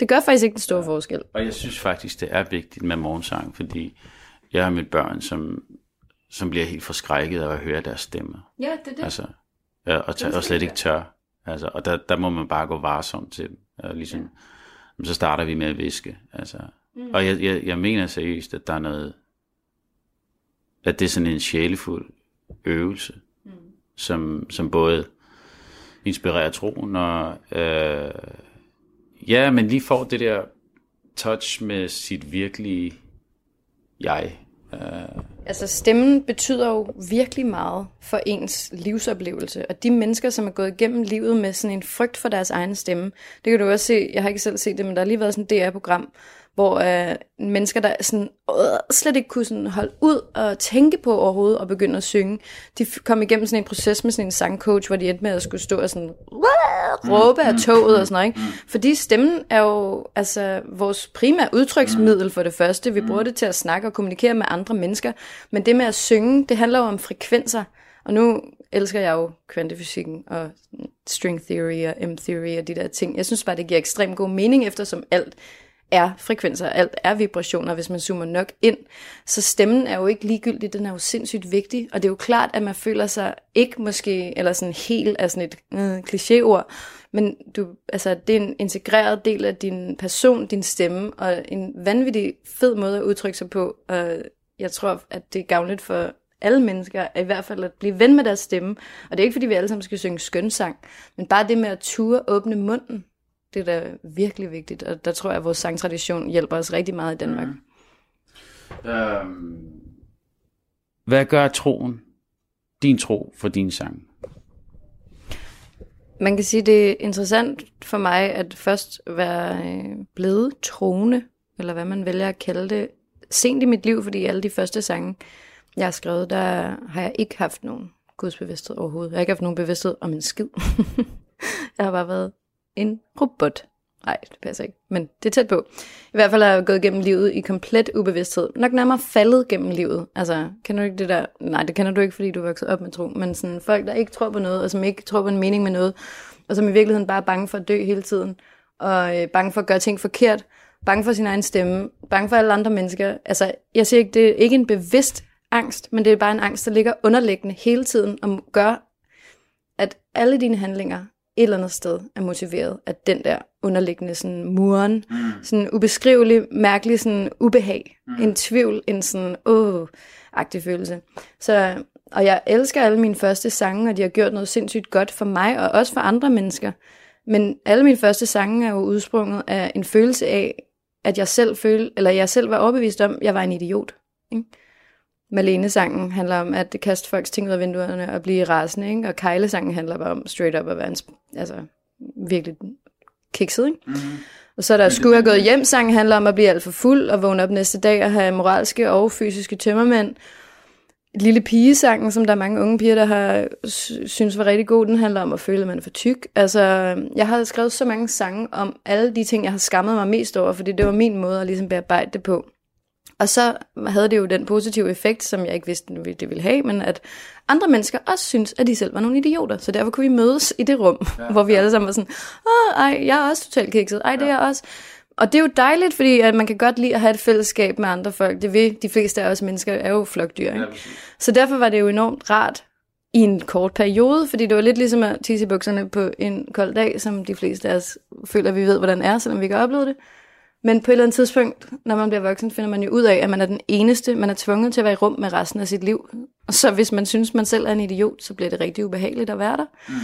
Speaker 3: Det gør faktisk ikke den store forskel.
Speaker 2: Og jeg synes faktisk, det er vigtigt med morgensang, fordi jeg har mødt børn, som, som bliver helt forskrækket af at høre deres stemme.
Speaker 3: Ja, det er det.
Speaker 2: Altså, ja, og, tør, og slet ikke tør. Altså, og der, der må man bare gå varsomt til dem. Og ligesom, ja. Så starter vi med at viske. Altså. Mm. Og jeg, jeg, jeg mener seriøst, at der er noget, at det er sådan en sjælefuld øvelse, mm. som, som både inspirerer troen og øh, ja, men lige får det der touch med sit virkelige jeg. Uh,
Speaker 3: Altså stemmen betyder jo virkelig meget for ens livsoplevelse, og de mennesker, som er gået igennem livet med sådan en frygt for deres egen stemme, det kan du også se, jeg har ikke selv set det, men der har lige været sådan et DR-program, hvor øh, mennesker, der sådan, øh, slet ikke kunne sådan holde ud og tænke på overhovedet og begynde at synge, de kom igennem sådan en proces med sådan en sangcoach, hvor de endte med at skulle stå og sådan råbe af toget og sådan noget. Ikke? Fordi stemmen er jo altså, vores primære udtryksmiddel for det første. Vi bruger det til at snakke og kommunikere med andre mennesker. Men det med at synge, det handler jo om frekvenser. Og nu elsker jeg jo kvantefysikken og string theory og M-theory og de der ting. Jeg synes bare, det giver ekstremt god mening, eftersom alt er frekvenser, alt er vibrationer, hvis man zoomer nok ind. Så stemmen er jo ikke ligegyldig, den er jo sindssygt vigtig, og det er jo klart, at man føler sig ikke måske, eller sådan helt af sådan et øh, klichéord, men du, altså, det er en integreret del af din person, din stemme, og en vanvittig fed måde at udtrykke sig på, og jeg tror, at det er gavnligt for alle mennesker, i hvert fald at blive ven med deres stemme. Og det er ikke, fordi vi alle sammen skal synge skønsang, men bare det med at ture åbne munden, det er da virkelig vigtigt, og der tror jeg, at vores sangtradition hjælper os rigtig meget i Danmark. Mm.
Speaker 2: Um, hvad gør troen, din tro, for din sang?
Speaker 3: Man kan sige, det er interessant for mig at først være øh, blevet troende, eller hvad man vælger at kalde det, sent i mit liv, fordi alle de første sange, jeg har skrevet, der har jeg ikke haft nogen gudsbevidsthed overhovedet. Jeg har ikke haft nogen bevidsthed om en skid. jeg har bare været en robot. Nej, det passer ikke, men det er tæt på. I hvert fald har jeg gået gennem livet i komplet ubevidsthed. Nok nærmere faldet gennem livet. Altså, kender du ikke det der? Nej, det kender du ikke, fordi du er vokset op med tro. Men sådan folk, der ikke tror på noget, og som ikke tror på en mening med noget, og som i virkeligheden bare er bange for at dø hele tiden, og øh, bange for at gøre ting forkert, bange for sin egen stemme, bange for alle andre mennesker. Altså, jeg siger ikke, det er ikke en bevidst angst, men det er bare en angst, der ligger underliggende hele tiden, og gør, at alle dine handlinger et eller andet sted er motiveret af den der underliggende sådan muren, mm. sådan ubeskrivelig, mærkelig sådan ubehag, mm. en tvivl, en sådan åh, agtig følelse. Så, og jeg elsker alle mine første sange, og de har gjort noget sindssygt godt for mig, og også for andre mennesker. Men alle mine første sange er jo udsprunget af en følelse af, at jeg selv følte, eller jeg selv var overbevist om, at jeg var en idiot. Ikke? Malene-sangen handler om at kaste folks ting ud af vinduerne og blive rasende, ikke? og Kejle-sangen handler bare om straight up at være en, altså, virkelig kikset. Ikke? Mm-hmm. Og så er der Skulle have gået hjem, sangen handler om at blive alt for fuld og vågne op næste dag og have moralske og fysiske tømmermænd. Lille pigesangen, som der er mange unge piger, der har synes var rigtig god, den handler om at føle, at man er for tyk. Altså, jeg har skrevet så mange sange om alle de ting, jeg har skammet mig mest over, fordi det var min måde at ligesom bearbejde det på. Og så havde det jo den positive effekt, som jeg ikke vidste, det ville have, men at andre mennesker også synes, at de selv var nogle idioter. Så derfor kunne vi mødes i det rum, ja, hvor vi ja. alle sammen var sådan, åh, ej, jeg er også totalt kikset, ej, det er jeg også. Og det er jo dejligt, fordi at man kan godt lide at have et fællesskab med andre folk. Det vil de fleste af os mennesker er jo flokdyr. Ikke? Ja, så derfor var det jo enormt rart i en kort periode, fordi det var lidt ligesom at tisse i bukserne på en kold dag, som de fleste af os føler, at vi ved, hvordan er, selvom vi ikke har oplevet det. Men på et eller andet tidspunkt, når man bliver voksen, finder man jo ud af, at man er den eneste, man er tvunget til at være i rum med resten af sit liv. Og så hvis man synes, man selv er en idiot, så bliver det rigtig ubehageligt at være der. Mm.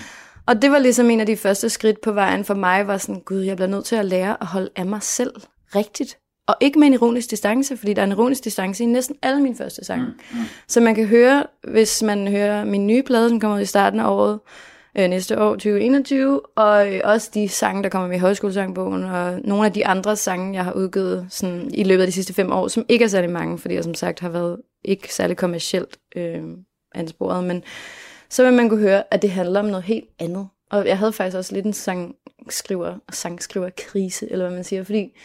Speaker 3: Og det var ligesom en af de første skridt på vejen for mig, var sådan, gud, jeg bliver nødt til at lære at holde af mig selv rigtigt. Og ikke med en ironisk distance, fordi der er en ironisk distance i næsten alle mine første sange. Mm. Mm. Så man kan høre, hvis man hører min nye plade, som kommer ud i starten af året, øh, næste år, 2021, og øh, også de sange, der kommer med i højskolesangbogen, og nogle af de andre sange, jeg har udgivet sådan, i løbet af de sidste fem år, som ikke er særlig mange, fordi jeg som sagt har været ikke særlig kommercielt øh, ansporet, men så vil man kunne høre, at det handler om noget helt andet. Og jeg havde faktisk også lidt en sangskriver, sangskriver krise, eller hvad man siger, fordi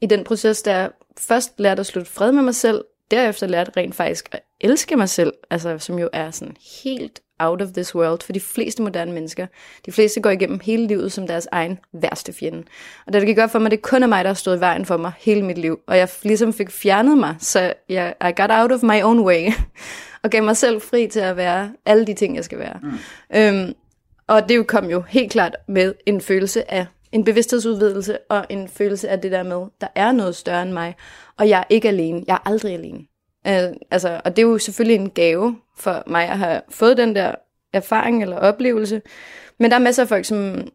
Speaker 3: i den proces, der jeg først lærte at slutte fred med mig selv, derefter lærte rent faktisk at elske mig selv, altså som jo er sådan helt out of this world for de fleste moderne mennesker. De fleste går igennem hele livet som deres egen værste fjende. Og det, der gik op for mig, det kun er mig, der har stået i vejen for mig hele mit liv. Og jeg ligesom fik fjernet mig, så jeg, I got out of my own way. og gav mig selv fri til at være alle de ting, jeg skal være. Mm. Øhm, og det kom jo helt klart med en følelse af en bevidsthedsudvidelse og en følelse af det der med, der er noget større end mig, og jeg er ikke alene. Jeg er aldrig alene. Uh, altså, og det er jo selvfølgelig en gave for mig at have fået den der erfaring eller oplevelse. Men der er masser af folk, som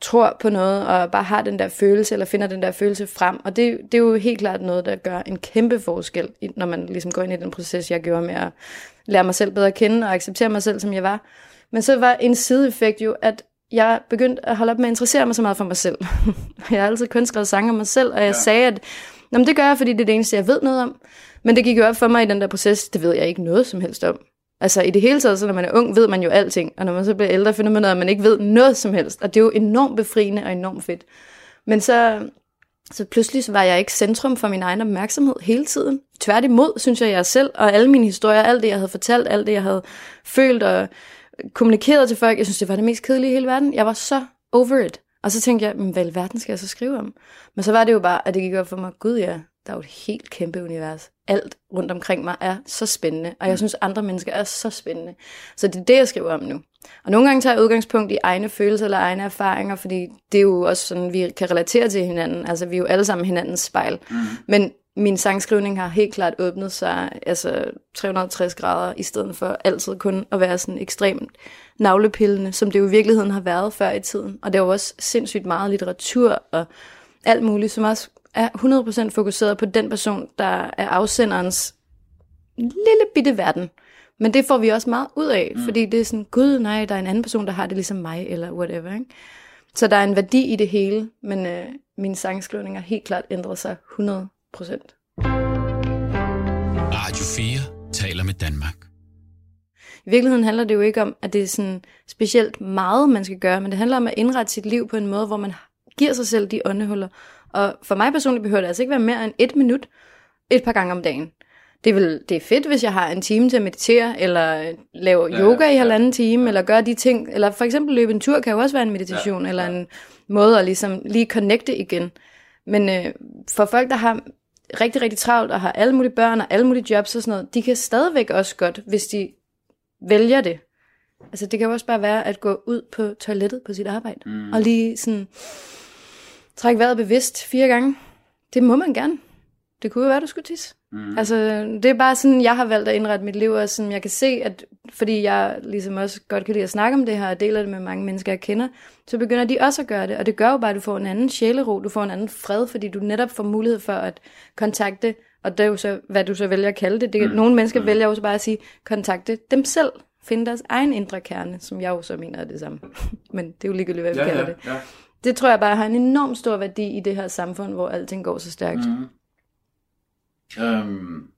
Speaker 3: tror på noget, og bare har den der følelse, eller finder den der følelse frem. Og det, det er jo helt klart noget, der gør en kæmpe forskel, når man ligesom går ind i den proces, jeg gjorde med at lære mig selv bedre at kende, og acceptere mig selv, som jeg var. Men så var en sideeffekt jo, at jeg begyndte at holde op med at interessere mig så meget for mig selv. jeg har altid kun skrevet sange om mig selv, og jeg ja. sagde, at Nå, men det gør jeg, fordi det er det eneste, jeg ved noget om. Men det gik jo op for mig i den der proces, det ved jeg ikke noget som helst om. Altså i det hele taget, så når man er ung, ved man jo alting, og når man så bliver ældre, finder man noget, at man ikke ved noget som helst. Og det er jo enormt befriende og enormt fedt. Men så, så pludselig så var jeg ikke centrum for min egen opmærksomhed hele tiden. Tværtimod, synes jeg, jeg selv, og alle mine historier, alt det, jeg havde fortalt, alt det, jeg havde følt og kommunikeret til folk, jeg synes, det var det mest kedelige i hele verden. Jeg var så over it. Og så tænkte jeg, hvad i verden skal jeg så skrive om? Men så var det jo bare, at det gik op for mig, gud ja, der er jo et helt kæmpe univers. Alt rundt omkring mig er så spændende, og jeg synes, andre mennesker er så spændende. Så det er det, jeg skriver om nu. Og nogle gange tager jeg udgangspunkt i egne følelser eller egne erfaringer, fordi det er jo også sådan, vi kan relatere til hinanden. Altså, vi er jo alle sammen hinandens spejl. Mm. Men min sangskrivning har helt klart åbnet sig altså 360 grader, i stedet for altid kun at være sådan ekstremt navlepillende, som det jo i virkeligheden har været før i tiden. Og det er jo også sindssygt meget litteratur og alt muligt, som også er 100% fokuseret på den person, der er afsenderens lille bitte verden. Men det får vi også meget ud af, mm. fordi det er sådan, gud nej, der er en anden person, der har det ligesom mig, eller whatever. Ikke? Så der er en værdi i det hele, men øh, min sangskrivning har helt klart ændret sig 100 procent.
Speaker 1: Radio 4 taler med Danmark.
Speaker 3: I virkeligheden handler det jo ikke om, at det er sådan specielt meget, man skal gøre, men det handler om at indrette sit liv på en måde, hvor man giver sig selv de åndehuller. Og for mig personligt behøver det altså ikke være mere end et minut et par gange om dagen. Det er, vel, det er fedt, hvis jeg har en time til at meditere, eller lave ja, yoga i halvanden time, ja. eller gøre de ting. Eller for eksempel løbe en tur kan jo også være en meditation, ja, ja. eller en måde at ligesom lige connecte igen. Men øh, for folk, der har rigtig, rigtig travlt, og har alle mulige børn og alle mulige jobs og sådan noget, de kan stadigvæk også godt, hvis de vælger det. Altså det kan jo også bare være at gå ud på toilettet på sit arbejde, mm. og lige sådan trække vejret bevidst fire gange. Det må man gerne. Det kunne jo være, du skulle tisse. Mm. Altså, det er bare sådan, jeg har valgt at indrette mit liv, og sådan, jeg kan se, at fordi jeg ligesom også godt kan lide at snakke om det her, og deler det med mange mennesker, jeg kender, så begynder de også at gøre det. Og det gør jo bare, at du får en anden sjælero, du får en anden fred, fordi du netop får mulighed for at kontakte, og det er jo så, hvad du så vælger at kalde det. det mm. Nogle mennesker mm. vælger jo så bare at sige, kontakte dem selv, finde deres egen indre kerne, som jeg jo så mener er det samme. Men det er jo ligegyldigt, hvad vi ja, kalder ja, det. Ja. Det tror jeg bare har en enorm stor værdi i det her samfund, hvor alting går så stærkt. Mm.
Speaker 2: Um,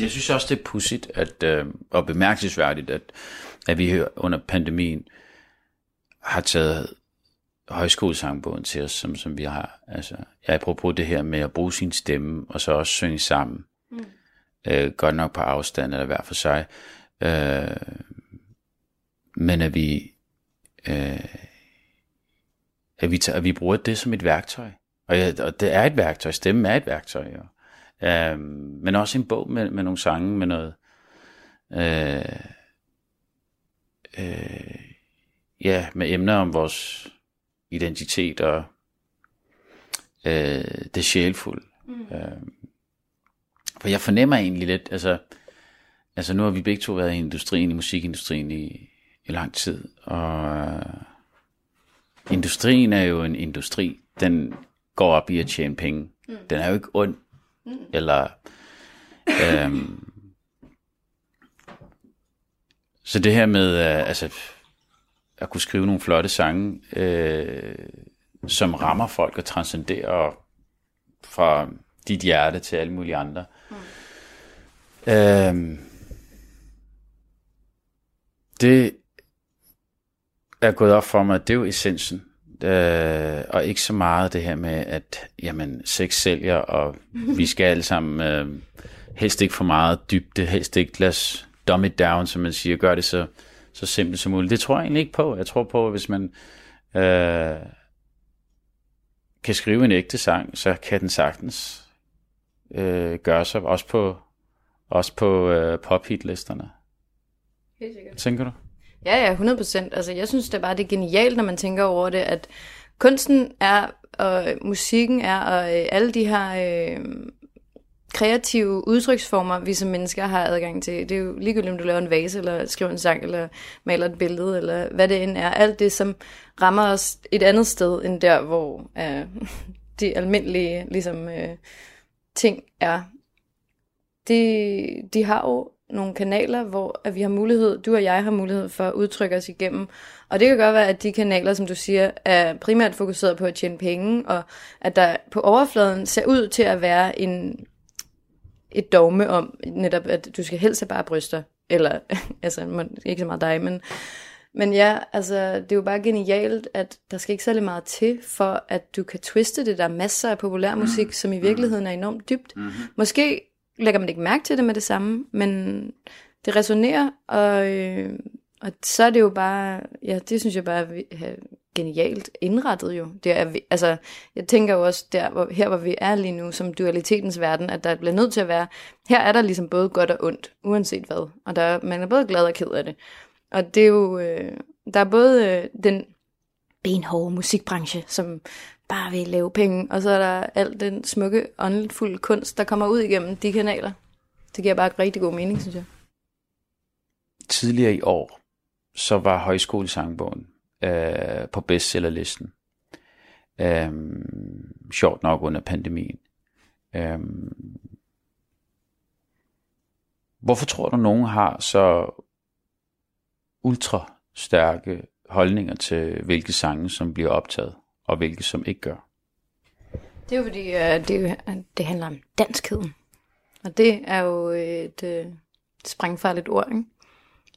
Speaker 2: jeg synes også, det er pudsigt at, øh, og bemærkelsesværdigt, at, at vi under pandemien har taget højskolesangbogen til os, som, som vi har. Altså, jeg apropos det her med at bruge sin stemme, og så også synge sammen. Mm. Øh, godt nok på afstand, eller hver for sig. Øh, men at vi, øh, at, vi tager, at vi bruger det som et værktøj. Og, ja, og det er et værktøj, stemmen er et værktøj. Ja. Øh, men også en bog med, med nogle sange, med noget... Øh, øh, ja, med emner om vores identitet og øh, det sjælfulde. Mm. Øh, for jeg fornemmer egentlig lidt, altså, altså nu har vi begge to været i industrien, i musikindustrien i, i lang tid, og øh, industrien er jo en industri, den går op i at tjene penge. Mm. Den er jo ikke ond. Mm. Eller, øhm, så det her med, øh, altså, at kunne skrive nogle flotte sange, øh, som rammer folk og transcenderer fra dit hjerte til alle mulige andre. Mm. Øh, det er gået op for mig, det er jo essensen. Øh, og ikke så meget det her med, at jamen, sex sælger, og vi skal alle sammen øh, helst ikke for meget dybde, helst ikke lade os dumb it down, som man siger, gør det så, så simpelt som muligt. Det tror jeg egentlig ikke på. Jeg tror på, at hvis man øh, kan skrive en ægte sang, så kan den sagtens øh, gøre sig, også på, også på øh, pop-hit-listerne.
Speaker 3: Helt sikkert.
Speaker 2: Tænker du?
Speaker 3: Ja, ja, 100 procent. Altså, jeg synes det er bare, det er genialt, når man tænker over det, at kunsten er, og musikken er, og øh, alle de her øh, kreative udtryksformer, vi som mennesker har adgang til. Det er jo ligegyldigt, om du laver en vase, eller skriver en sang, eller maler et billede, eller hvad det end er. Alt det, som rammer os et andet sted, end der, hvor øh, de almindelige ligesom, øh, ting er. De, de har jo nogle kanaler, hvor at vi har mulighed, du og jeg har mulighed for at udtrykke os igennem. Og det kan godt være, at de kanaler, som du siger, er primært fokuseret på at tjene penge, og at der på overfladen ser ud til at være en, et dogme om netop, at du skal helst have bare bryster. Eller, altså, ikke så meget dig, men, men ja, altså, det er jo bare genialt, at der skal ikke særlig meget til, for at du kan twiste det. Der er masser af populær musik, som i virkeligheden er enormt dybt. Mm-hmm. Måske lægger man ikke mærke til det med det samme, men det resonerer, og, øh, og så er det jo bare, ja, det synes jeg bare er genialt indrettet jo. Det er, altså, jeg tænker jo også der, hvor, her hvor vi er lige nu, som dualitetens verden, at der bliver nødt til at være, her er der ligesom både godt og ondt, uanset hvad, og der, man er både glad og ked af det. Og det er jo, øh, der er både øh, den benhårde musikbranche, som bare vil lave penge, og så er der al den smukke, åndfulde kunst, der kommer ud igennem de kanaler. Det giver bare rigtig god mening, synes jeg.
Speaker 2: Tidligere i år, så var højskolesangbogen øh, på bestsellerlisten. Øh, sjovt nok under pandemien. Øh, hvorfor tror du, nogen har så ultra stærke holdninger til, hvilke sange, som bliver optaget? Og hvilke som ikke gør.
Speaker 3: Det er jo fordi, uh, det, det handler om danskheden. Og det er jo et uh, sprængfarligt ord, ikke?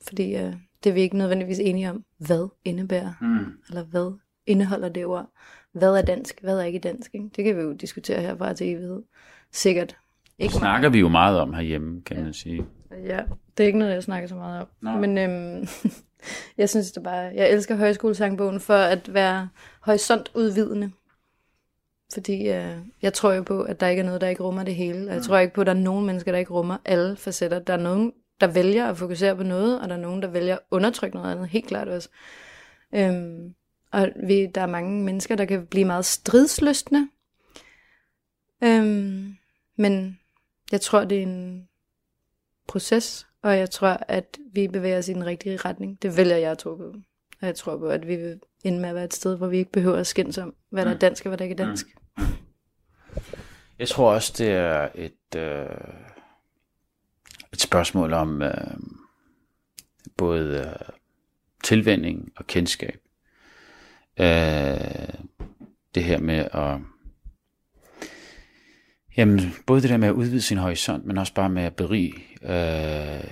Speaker 3: Fordi uh, det er vi ikke nødvendigvis enige om, hvad indebærer, mm. eller hvad indeholder det ord. Hvad er dansk, hvad er ikke dansk, ikke? Det kan vi jo diskutere herfra til evighed. Sikkert.
Speaker 2: Ikke det snakker meget. vi jo meget om herhjemme, kan ja. man sige.
Speaker 3: Ja, det er ikke noget, jeg snakker så meget om. No. Men øhm, jeg synes det bare, jeg elsker højskolesangbogen for at være horisontudvidende. Fordi øh, jeg tror jo på, at der ikke er noget, der ikke rummer det hele. Og jeg mm. tror ikke på, at der er nogen mennesker, der ikke rummer alle facetter. Der er nogen, der vælger at fokusere på noget, og der er nogen, der vælger at undertrykke noget andet. Helt klart også. Øhm, og vi, der er mange mennesker, der kan blive meget stridslystne. Øhm, men jeg tror, det er en proces, og jeg tror, at vi bevæger os i den rigtige retning. Det vælger jeg at tro på. Og jeg tror på, at vi vil ende med at være et sted, hvor vi ikke behøver at skændes om, hvad der er mm. dansk og hvad der ikke er dansk. Mm.
Speaker 2: Jeg tror også, det er et, øh, et spørgsmål om øh, både øh, tilvænding og kendskab. Øh, det her med at Jamen, både det der med at udvide sin horisont, men også bare med at berige øh,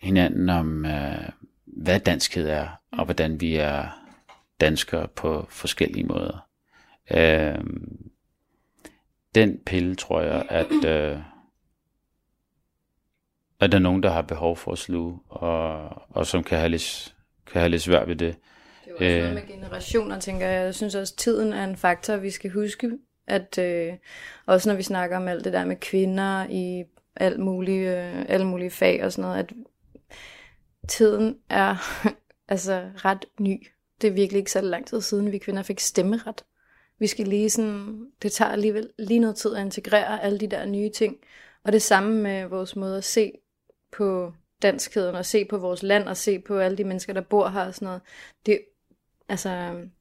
Speaker 2: hinanden om, øh, hvad danskhed er, og hvordan vi er danskere på forskellige måder. Øh, den pille tror jeg, at, øh, at der er nogen, der har behov for at sluge, og, og som kan have lidt, kan have lidt svært ved det.
Speaker 3: Det er også noget med generationer, tænker jeg. Jeg synes også, at tiden er en faktor, vi skal huske. At øh, også når vi snakker om alt det der med kvinder i alt mulige, øh, alle mulige fag og sådan noget, at tiden er altså ret ny. Det er virkelig ikke så lang tid siden, vi kvinder fik stemmeret. Vi skal lige sådan, det tager alligevel lige noget tid at integrere alle de der nye ting. Og det samme med vores måde at se på danskheden, og se på vores land, og se på alle de mennesker, der bor her og sådan noget. Det, altså,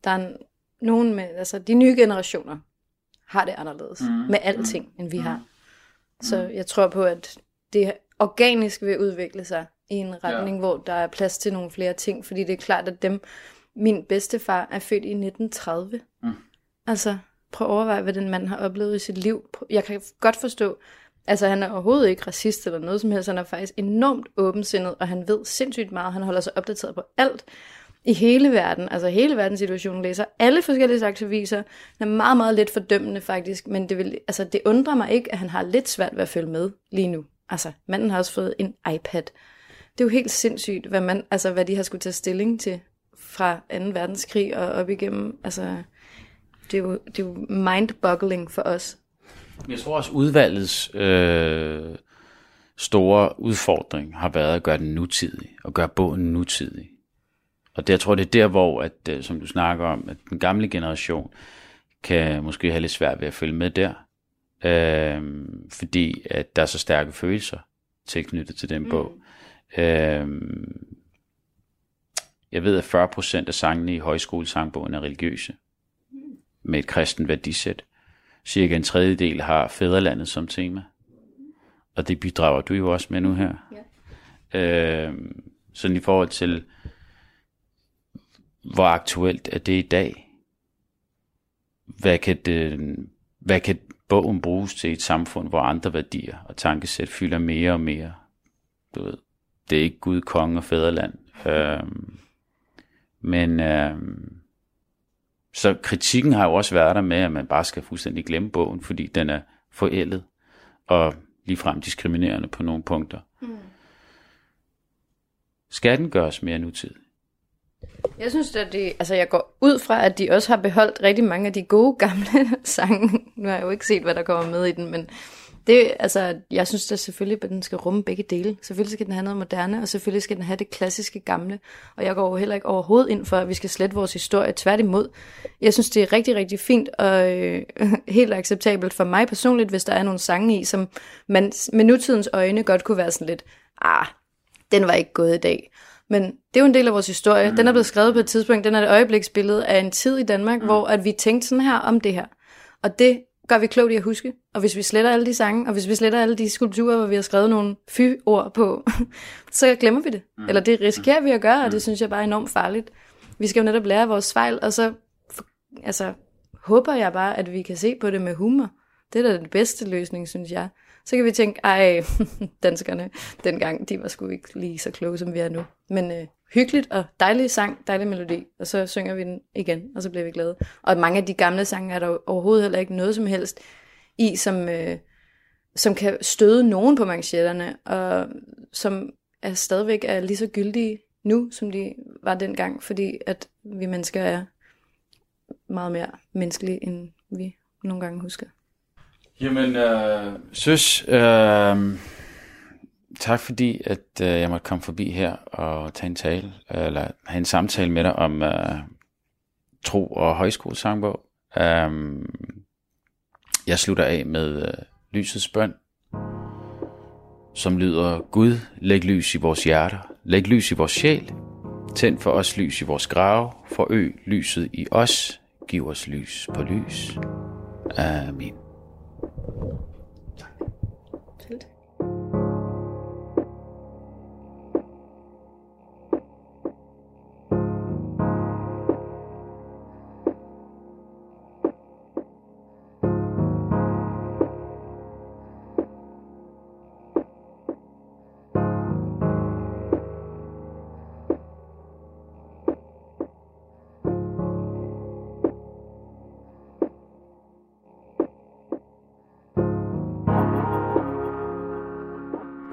Speaker 3: der er nogen med, altså de nye generationer har det anderledes mm. med alting, end vi mm. har. Så jeg tror på, at det organisk vil udvikle sig i en retning, ja. hvor der er plads til nogle flere ting, fordi det er klart, at dem, min bedstefar er født i 1930. Mm. Altså, prøv at overveje, hvad den mand har oplevet i sit liv. Jeg kan godt forstå, altså han er overhovedet ikke racist eller noget som helst, han er faktisk enormt åbensindet, og han ved sindssygt meget, han holder sig opdateret på alt i hele verden, altså hele verdenssituationen, læser alle forskellige slags aviser. Den er meget, meget lidt fordømmende faktisk, men det, vil, altså, det undrer mig ikke, at han har lidt svært ved at følge med lige nu. Altså, manden har også fået en iPad. Det er jo helt sindssygt, hvad, man, altså, hvad de har skulle tage stilling til fra 2. verdenskrig og op igennem. Altså, det er jo, det er jo mind-boggling for os.
Speaker 2: Jeg tror også, udvalgets øh, store udfordring har været at gøre den nutidig, og gøre bogen nutidig. Og det, jeg tror, det er der, hvor, at, øh, som du snakker om, at den gamle generation kan måske have lidt svært ved at følge med der. Øh, fordi at der er så stærke følelser tilknyttet til den mm. bog. Øh, jeg ved, at 40% af sangene i højskolesangbogen er religiøse. Med et kristen værdisæt. Cirka en tredjedel har fædrelandet som tema. Og det bidrager du jo også med nu her. Ja. Øh, sådan i forhold til hvor aktuelt er det i dag? Hvad kan, det, hvad kan bogen bruges til et samfund, hvor andre værdier og tankesæt fylder mere og mere? Du ved, det er ikke Gud, konge og fædreland. Øhm, men øhm, så kritikken har jo også været der med, at man bare skal fuldstændig glemme bogen, fordi den er forældet og ligefrem diskriminerende på nogle punkter. Mm. Skal den gøres mere nutidig?
Speaker 3: Jeg synes, at det, altså jeg går ud fra, at de også har beholdt rigtig mange af de gode gamle sange. Nu har jeg jo ikke set, hvad der kommer med i den, men det, altså, jeg synes da selvfølgelig, at den skal rumme begge dele. Selvfølgelig skal den have noget moderne, og selvfølgelig skal den have det klassiske gamle. Og jeg går jo heller ikke overhovedet ind for, at vi skal slette vores historie. Tværtimod. Jeg synes, det er rigtig, rigtig fint og øh, helt acceptabelt for mig personligt, hvis der er nogle sange i, som man med nutidens øjne godt kunne være sådan lidt, ah, den var ikke gået i dag. Men det er jo en del af vores historie. Mm. Den er blevet skrevet på et tidspunkt, den er et øjebliksbillede af en tid i Danmark, mm. hvor at vi tænkte sådan her om det her. Og det gør vi klogt i at huske. Og hvis vi sletter alle de sange, og hvis vi sletter alle de skulpturer, hvor vi har skrevet nogle fy-ord på, så glemmer vi det. Mm. Eller det risikerer vi at gøre, og det mm. synes jeg bare er enormt farligt. Vi skal jo netop lære vores fejl, og så altså, håber jeg bare, at vi kan se på det med humor. Det er da den bedste løsning, synes jeg. Så kan vi tænke, ej, danskerne dengang, de var sgu ikke lige så kloge, som vi er nu. Men øh, hyggeligt og dejlig sang, dejlig melodi, og så synger vi den igen, og så bliver vi glade. Og mange af de gamle sange er der overhovedet heller ikke noget som helst i, som, øh, som kan støde nogen på manchetterne, og som er stadigvæk er lige så gyldige nu, som de var dengang, fordi at vi mennesker er meget mere menneskelige, end vi nogle gange husker.
Speaker 2: Jamen, øh, søs, øh, tak fordi, at øh, jeg måtte komme forbi her og tage en tale, eller have en samtale med dig om øh, tro og højskolesangbog. Øh, jeg slutter af med øh, lysets bøn, som lyder, Gud, læg lys i vores hjerter, læg lys i vores sjæl, tænd for os lys i vores grave, forøg lyset i os, giv os lys på lys. Amen.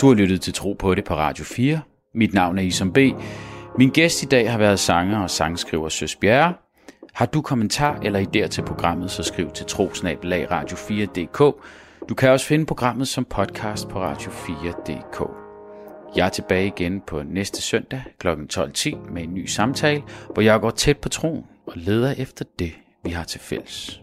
Speaker 2: Du har lyttet til Tro på det på Radio 4. Mit navn er Isam B. Min gæst i dag har været sanger og sangskriver Søs Bjerre. Har du kommentar eller idéer til programmet, så skriv til trosnabelagradio4.dk. Du kan også finde programmet som podcast på radio4.dk. Jeg er tilbage igen på næste søndag kl. 12.10 med en ny samtale, hvor jeg går tæt på troen og leder efter det, vi har til fælles.